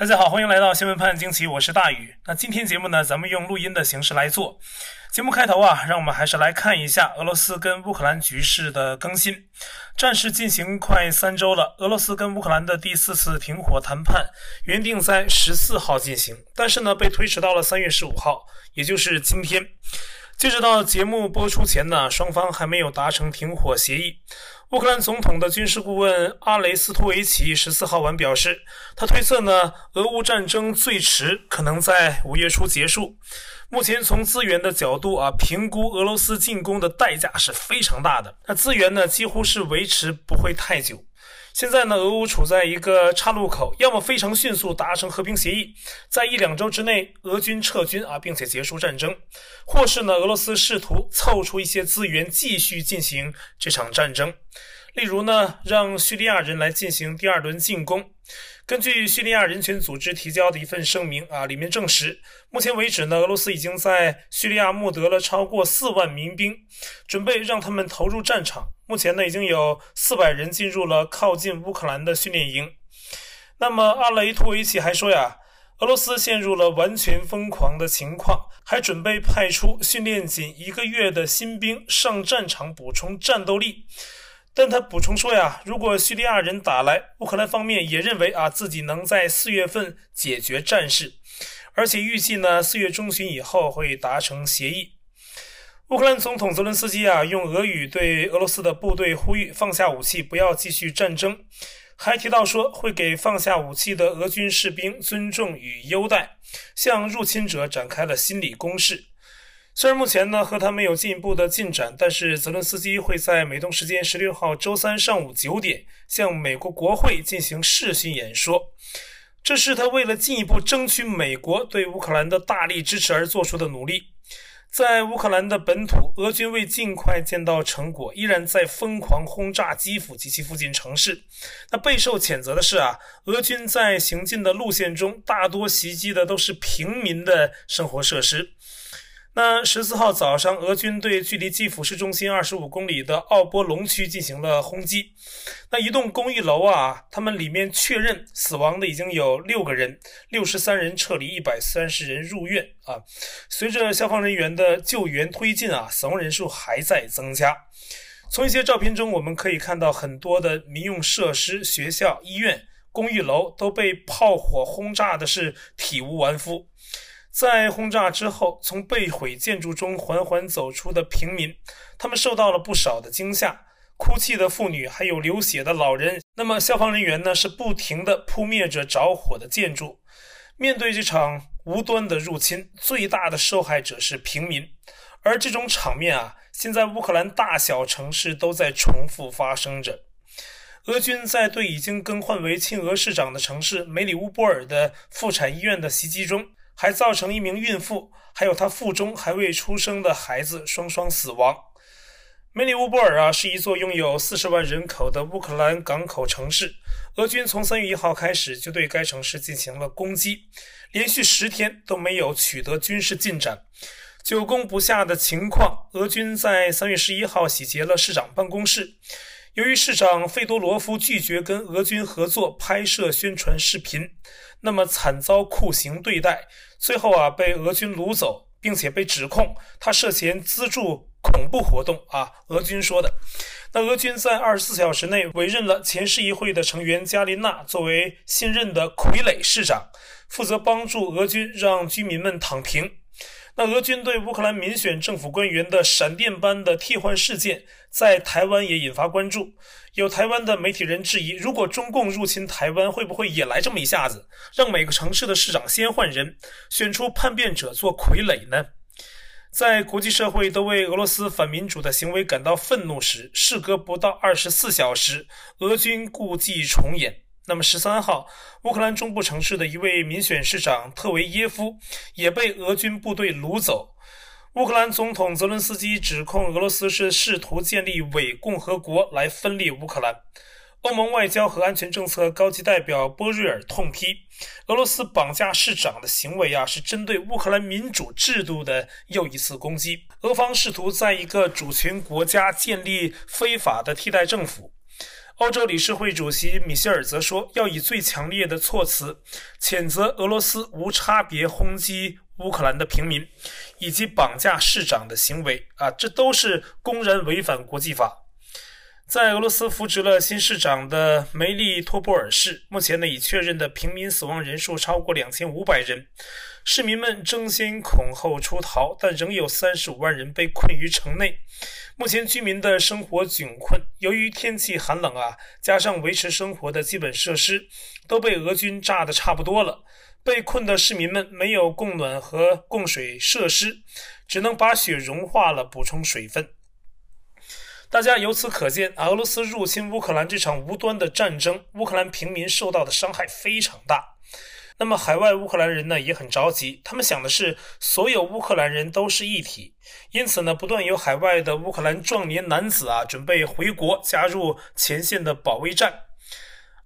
大家好，欢迎来到新闻判惊奇，我是大宇。那今天节目呢，咱们用录音的形式来做。节目开头啊，让我们还是来看一下俄罗斯跟乌克兰局势的更新。战事进行快三周了，俄罗斯跟乌克兰的第四次停火谈判原定在十四号进行，但是呢，被推迟到了三月十五号，也就是今天。截止到节目播出前呢，双方还没有达成停火协议。乌克兰总统的军事顾问阿雷斯托维奇十四号晚表示，他推测呢，俄乌战争最迟可能在五月初结束。目前从资源的角度啊，评估俄罗斯进攻的代价是非常大的。那资源呢，几乎是维持不会太久。现在呢，俄乌处在一个岔路口，要么非常迅速达成和平协议，在一两周之内俄军撤军啊，并且结束战争；或是呢，俄罗斯试图凑出一些资源继续进行这场战争，例如呢，让叙利亚人来进行第二轮进攻。根据叙利亚人权组织提交的一份声明啊，里面证实，目前为止呢，俄罗斯已经在叙利亚募得了超过四万民兵，准备让他们投入战场。目前呢，已经有四百人进入了靠近乌克兰的训练营。那么阿雷托维奇还说呀，俄罗斯陷入了完全疯狂的情况，还准备派出训练仅一个月的新兵上战场补充战斗力。但他补充说呀，如果叙利亚人打来，乌克兰方面也认为啊自己能在四月份解决战事，而且预计呢四月中旬以后会达成协议。乌克兰总统泽伦斯基啊用俄语对俄罗斯的部队呼吁放下武器，不要继续战争，还提到说会给放下武器的俄军士兵尊重与优待，向入侵者展开了心理攻势。虽然目前呢和他没有进一步的进展，但是泽伦斯基会在美东时间十六号周三上午九点向美国国会进行视讯演说，这是他为了进一步争取美国对乌克兰的大力支持而做出的努力。在乌克兰的本土，俄军为尽快见到成果，依然在疯狂轰炸基辅及其附近城市。那备受谴责的是啊，俄军在行进的路线中大多袭击的都是平民的生活设施。那十四号早上，俄军对距离基辅市中心二十五公里的奥波龙区进行了轰击。那一栋公寓楼啊，他们里面确认死亡的已经有六个人，六十三人撤离，一百三十人入院啊。随着消防人员的救援推进啊，死亡人数还在增加。从一些照片中，我们可以看到很多的民用设施、学校、医院、公寓楼都被炮火轰炸的是体无完肤。在轰炸之后，从被毁建筑中缓缓走出的平民，他们受到了不少的惊吓，哭泣的妇女，还有流血的老人。那么消防人员呢，是不停地扑灭着着火的建筑。面对这场无端的入侵，最大的受害者是平民。而这种场面啊，现在乌克兰大小城市都在重复发生着。俄军在对已经更换为亲俄市长的城市梅里乌波尔的妇产医院的袭击中，还造成一名孕妇，还有她腹中还未出生的孩子双双死亡。梅里乌波尔啊，是一座拥有四十万人口的乌克兰港口城市。俄军从三月一号开始就对该城市进行了攻击，连续十天都没有取得军事进展。久攻不下的情况，俄军在三月十一号洗劫了市长办公室。由于市长费多罗夫拒绝跟俄军合作拍摄宣传视频，那么惨遭酷刑对待，最后啊被俄军掳走，并且被指控他涉嫌资助恐怖活动啊。俄军说的。那俄军在二十四小时内委任了前市议会的成员加琳娜作为新任的傀儡市长，负责帮助俄军让居民们躺平。那俄军对乌克兰民选政府官员的闪电般的替换事件，在台湾也引发关注。有台湾的媒体人质疑，如果中共入侵台湾，会不会也来这么一下子，让每个城市的市长先换人，选出叛变者做傀儡呢？在国际社会都为俄罗斯反民主的行为感到愤怒时，事隔不到二十四小时，俄军故伎重演。那么十三号，乌克兰中部城市的一位民选市长特维耶夫也被俄军部队掳走。乌克兰总统泽伦斯基指控俄罗斯是试图建立伪共和国来分裂乌克兰。欧盟外交和安全政策高级代表波瑞尔痛批俄罗斯绑架市长的行为啊，是针对乌克兰民主制度的又一次攻击。俄方试图在一个主权国家建立非法的替代政府。欧洲理事会主席米歇尔则说，要以最强烈的措辞谴责俄罗斯无差别轰击乌克兰的平民以及绑架市长的行为啊，这都是公然违反国际法。在俄罗斯扶植了新市长的梅利托波尔市，目前呢已确认的平民死亡人数超过两千五百人，市民们争先恐后出逃，但仍有三十五万人被困于城内。目前居民的生活窘困，由于天气寒冷啊，加上维持生活的基本设施都被俄军炸得差不多了，被困的市民们没有供暖和供水设施，只能把雪融化了补充水分。大家由此可见，俄罗斯入侵乌克兰这场无端的战争，乌克兰平民受到的伤害非常大。那么，海外乌克兰人呢也很着急，他们想的是所有乌克兰人都是一体，因此呢，不断有海外的乌克兰壮年男子啊准备回国加入前线的保卫战。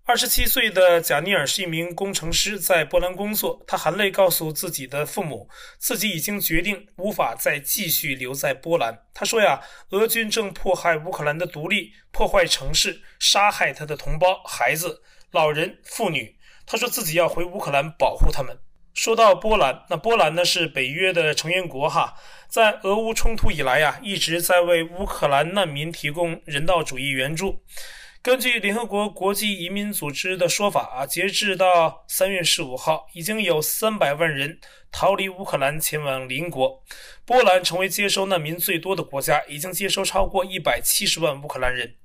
二十七岁的贾尼尔是一名工程师，在波兰工作。他含泪告诉自己的父母，自己已经决定无法再继续留在波兰。他说：“呀，俄军正迫害乌克兰的独立，破坏城市，杀害他的同胞、孩子、老人、妇女。”他说自己要回乌克兰保护他们。说到波兰，那波兰呢是北约的成员国哈，在俄乌冲突以来呀，一直在为乌克兰难民提供人道主义援助。根据联合国国际移民组织的说法啊，截至到三月十五号，已经有三百万人逃离乌克兰前往邻国。波兰成为接收难民最多的国家，已经接收超过一百七十万乌克兰人。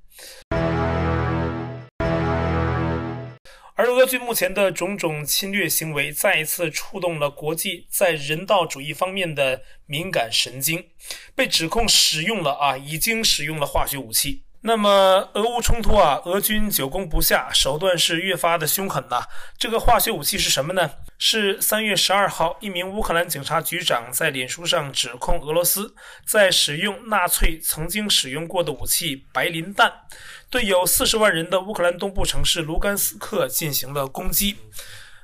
而俄军目前的种种侵略行为，再一次触动了国际在人道主义方面的敏感神经，被指控使用了啊，已经使用了化学武器。那么，俄乌冲突啊，俄军久攻不下，手段是越发的凶狠呐。这个化学武器是什么呢？是三月十二号，一名乌克兰警察局长在脸书上指控俄罗斯在使用纳粹曾经使用过的武器白磷弹，对有四十万人的乌克兰东部城市卢甘斯克进行了攻击。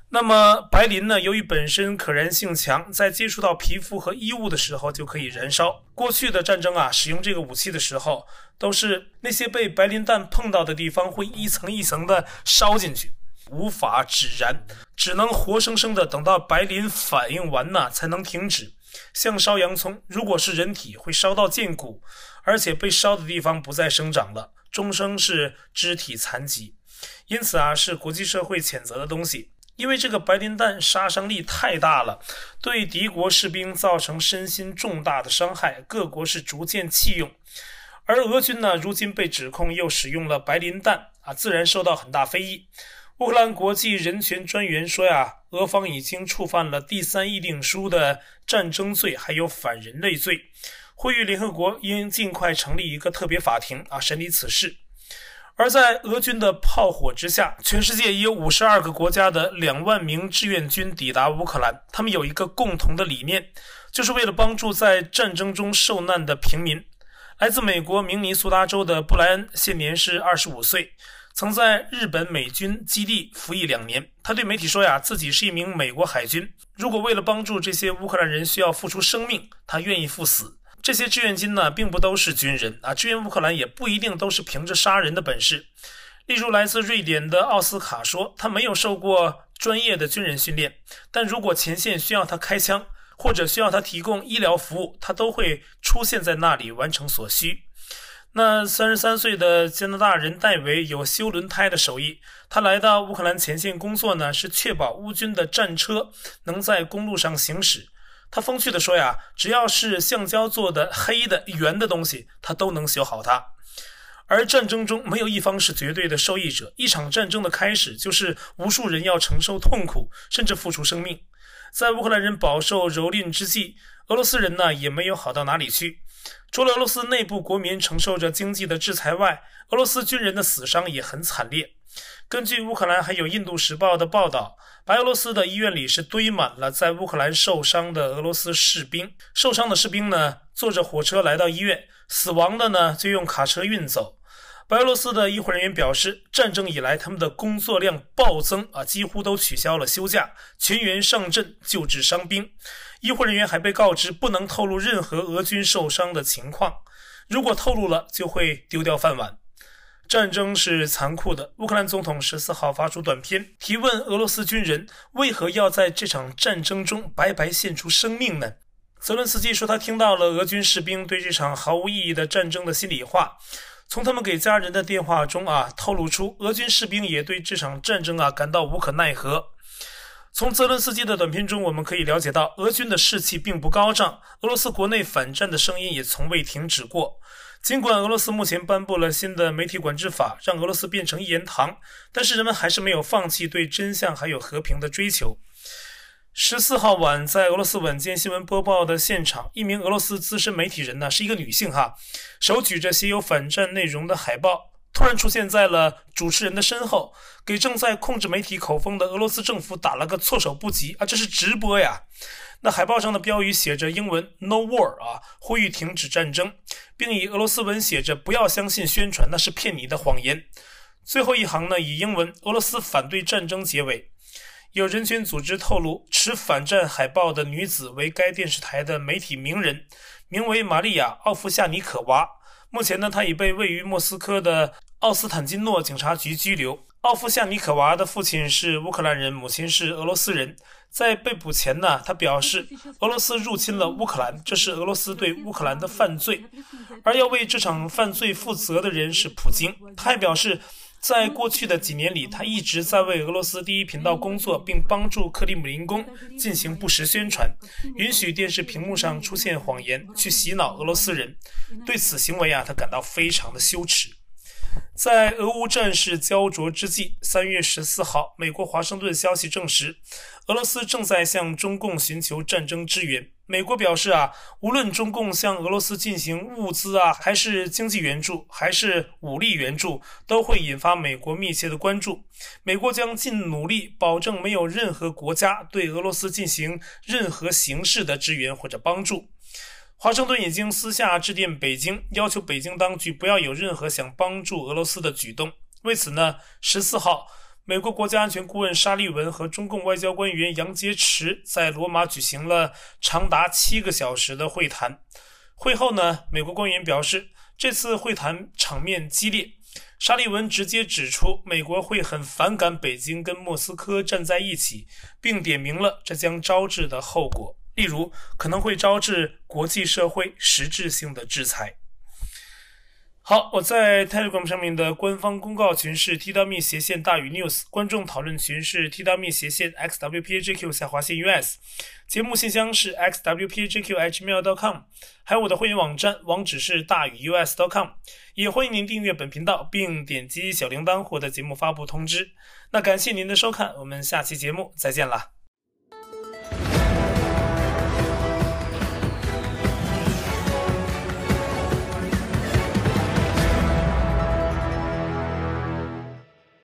那么白磷呢？由于本身可燃性强，在接触到皮肤和衣物的时候就可以燃烧。过去的战争啊，使用这个武器的时候，都是那些被白磷弹碰到的地方会一层一层的烧进去，无法止燃，只能活生生的等到白磷反应完呢才能停止。像烧洋葱，如果是人体会烧到见骨，而且被烧的地方不再生长了，终生是肢体残疾。因此啊，是国际社会谴责的东西。因为这个白磷弹杀伤力太大了，对敌国士兵造成身心重大的伤害，各国是逐渐弃用。而俄军呢，如今被指控又使用了白磷弹啊，自然受到很大非议。乌克兰国际人权专员说呀，俄方已经触犯了第三议定书的战争罪，还有反人类罪，呼吁联合国应尽快成立一个特别法庭啊，审理此事。而在俄军的炮火之下，全世界已有五十二个国家的两万名志愿军抵达乌克兰。他们有一个共同的理念，就是为了帮助在战争中受难的平民。来自美国明尼苏达州的布莱恩现年是二十五岁，曾在日本美军基地服役两年。他对媒体说呀，自己是一名美国海军，如果为了帮助这些乌克兰人需要付出生命，他愿意赴死。这些志愿军呢，并不都是军人啊，支援乌克兰也不一定都是凭着杀人的本事。例如，来自瑞典的奥斯卡说，他没有受过专业的军人训练，但如果前线需要他开枪，或者需要他提供医疗服务，他都会出现在那里完成所需。那三十三岁的加拿大人戴维有修轮胎的手艺，他来到乌克兰前线工作呢，是确保乌军的战车能在公路上行驶。他风趣地说呀，只要是橡胶做的黑的圆的东西，他都能修好它。而战争中没有一方是绝对的受益者，一场战争的开始就是无数人要承受痛苦，甚至付出生命。在乌克兰人饱受蹂躏之际，俄罗斯人呢也没有好到哪里去。除了俄罗斯内部国民承受着经济的制裁外，俄罗斯军人的死伤也很惨烈。根据乌克兰还有《印度时报》的报道，白俄罗斯的医院里是堆满了在乌克兰受伤的俄罗斯士兵。受伤的士兵呢，坐着火车来到医院，死亡的呢就用卡车运走。白俄罗斯的医护人员表示，战争以来他们的工作量暴增啊，几乎都取消了休假，全员上阵救治伤兵。医护人员还被告知不能透露任何俄军受伤的情况，如果透露了，就会丢掉饭碗。战争是残酷的。乌克兰总统十四号发出短片，提问俄罗斯军人为何要在这场战争中白白献出生命呢？泽伦斯基说，他听到了俄军士兵对这场毫无意义的战争的心里话。从他们给家人的电话中啊，透露出俄军士兵也对这场战争啊感到无可奈何。从泽伦斯基的短片中，我们可以了解到，俄军的士气并不高涨，俄罗斯国内反战的声音也从未停止过。尽管俄罗斯目前颁布了新的媒体管制法，让俄罗斯变成一言堂，但是人们还是没有放弃对真相还有和平的追求。十四号晚，在俄罗斯晚间新闻播报的现场，一名俄罗斯资深媒体人呢，是一个女性哈，手举着写有反战内容的海报，突然出现在了主持人的身后，给正在控制媒体口风的俄罗斯政府打了个措手不及啊！这是直播呀。那海报上的标语写着英文 “No War” 啊，呼吁停止战争，并以俄罗斯文写着“不要相信宣传，那是骗你的谎言”。最后一行呢，以英文“俄罗斯反对战争”结尾。有人权组织透露，持反战海报的女子为该电视台的媒体名人，名为玛利亚·奥夫夏尼可娃。目前呢，他已被位于莫斯科的奥斯坦金诺警察局拘留。奥夫夏尼可娃的父亲是乌克兰人，母亲是俄罗斯人。在被捕前呢，他表示俄罗斯入侵了乌克兰，这是俄罗斯对乌克兰的犯罪，而要为这场犯罪负责的人是普京。他还表示。在过去的几年里，他一直在为俄罗斯第一频道工作，并帮助克里姆林宫进行不实宣传，允许电视屏幕上出现谎言，去洗脑俄罗斯人。对此行为啊，他感到非常的羞耻。在俄乌战事胶着之际，三月十四号，美国华盛顿消息证实，俄罗斯正在向中共寻求战争支援。美国表示啊，无论中共向俄罗斯进行物资啊，还是经济援助，还是武力援助，都会引发美国密切的关注。美国将尽努力保证没有任何国家对俄罗斯进行任何形式的支援或者帮助。华盛顿已经私下致电北京，要求北京当局不要有任何想帮助俄罗斯的举动。为此呢，十四号，美国国家安全顾问沙利文和中共外交官员杨洁篪在罗马举行了长达七个小时的会谈。会后呢，美国官员表示，这次会谈场面激烈。沙利文直接指出，美国会很反感北京跟莫斯科站在一起，并点明了这将招致的后果。例如，可能会招致国际社会实质性的制裁。好，我在 Telegram 上面的官方公告群是 t.me 斜线大于 news，观众讨论群是 t.me 斜线 xwpajq 下划线 us，节目信箱是 XWPAJQHmail.com，还有我的会员网站网址是大于 us.com，也欢迎您订阅本频道并点击小铃铛获得节目发布通知。那感谢您的收看，我们下期节目再见了。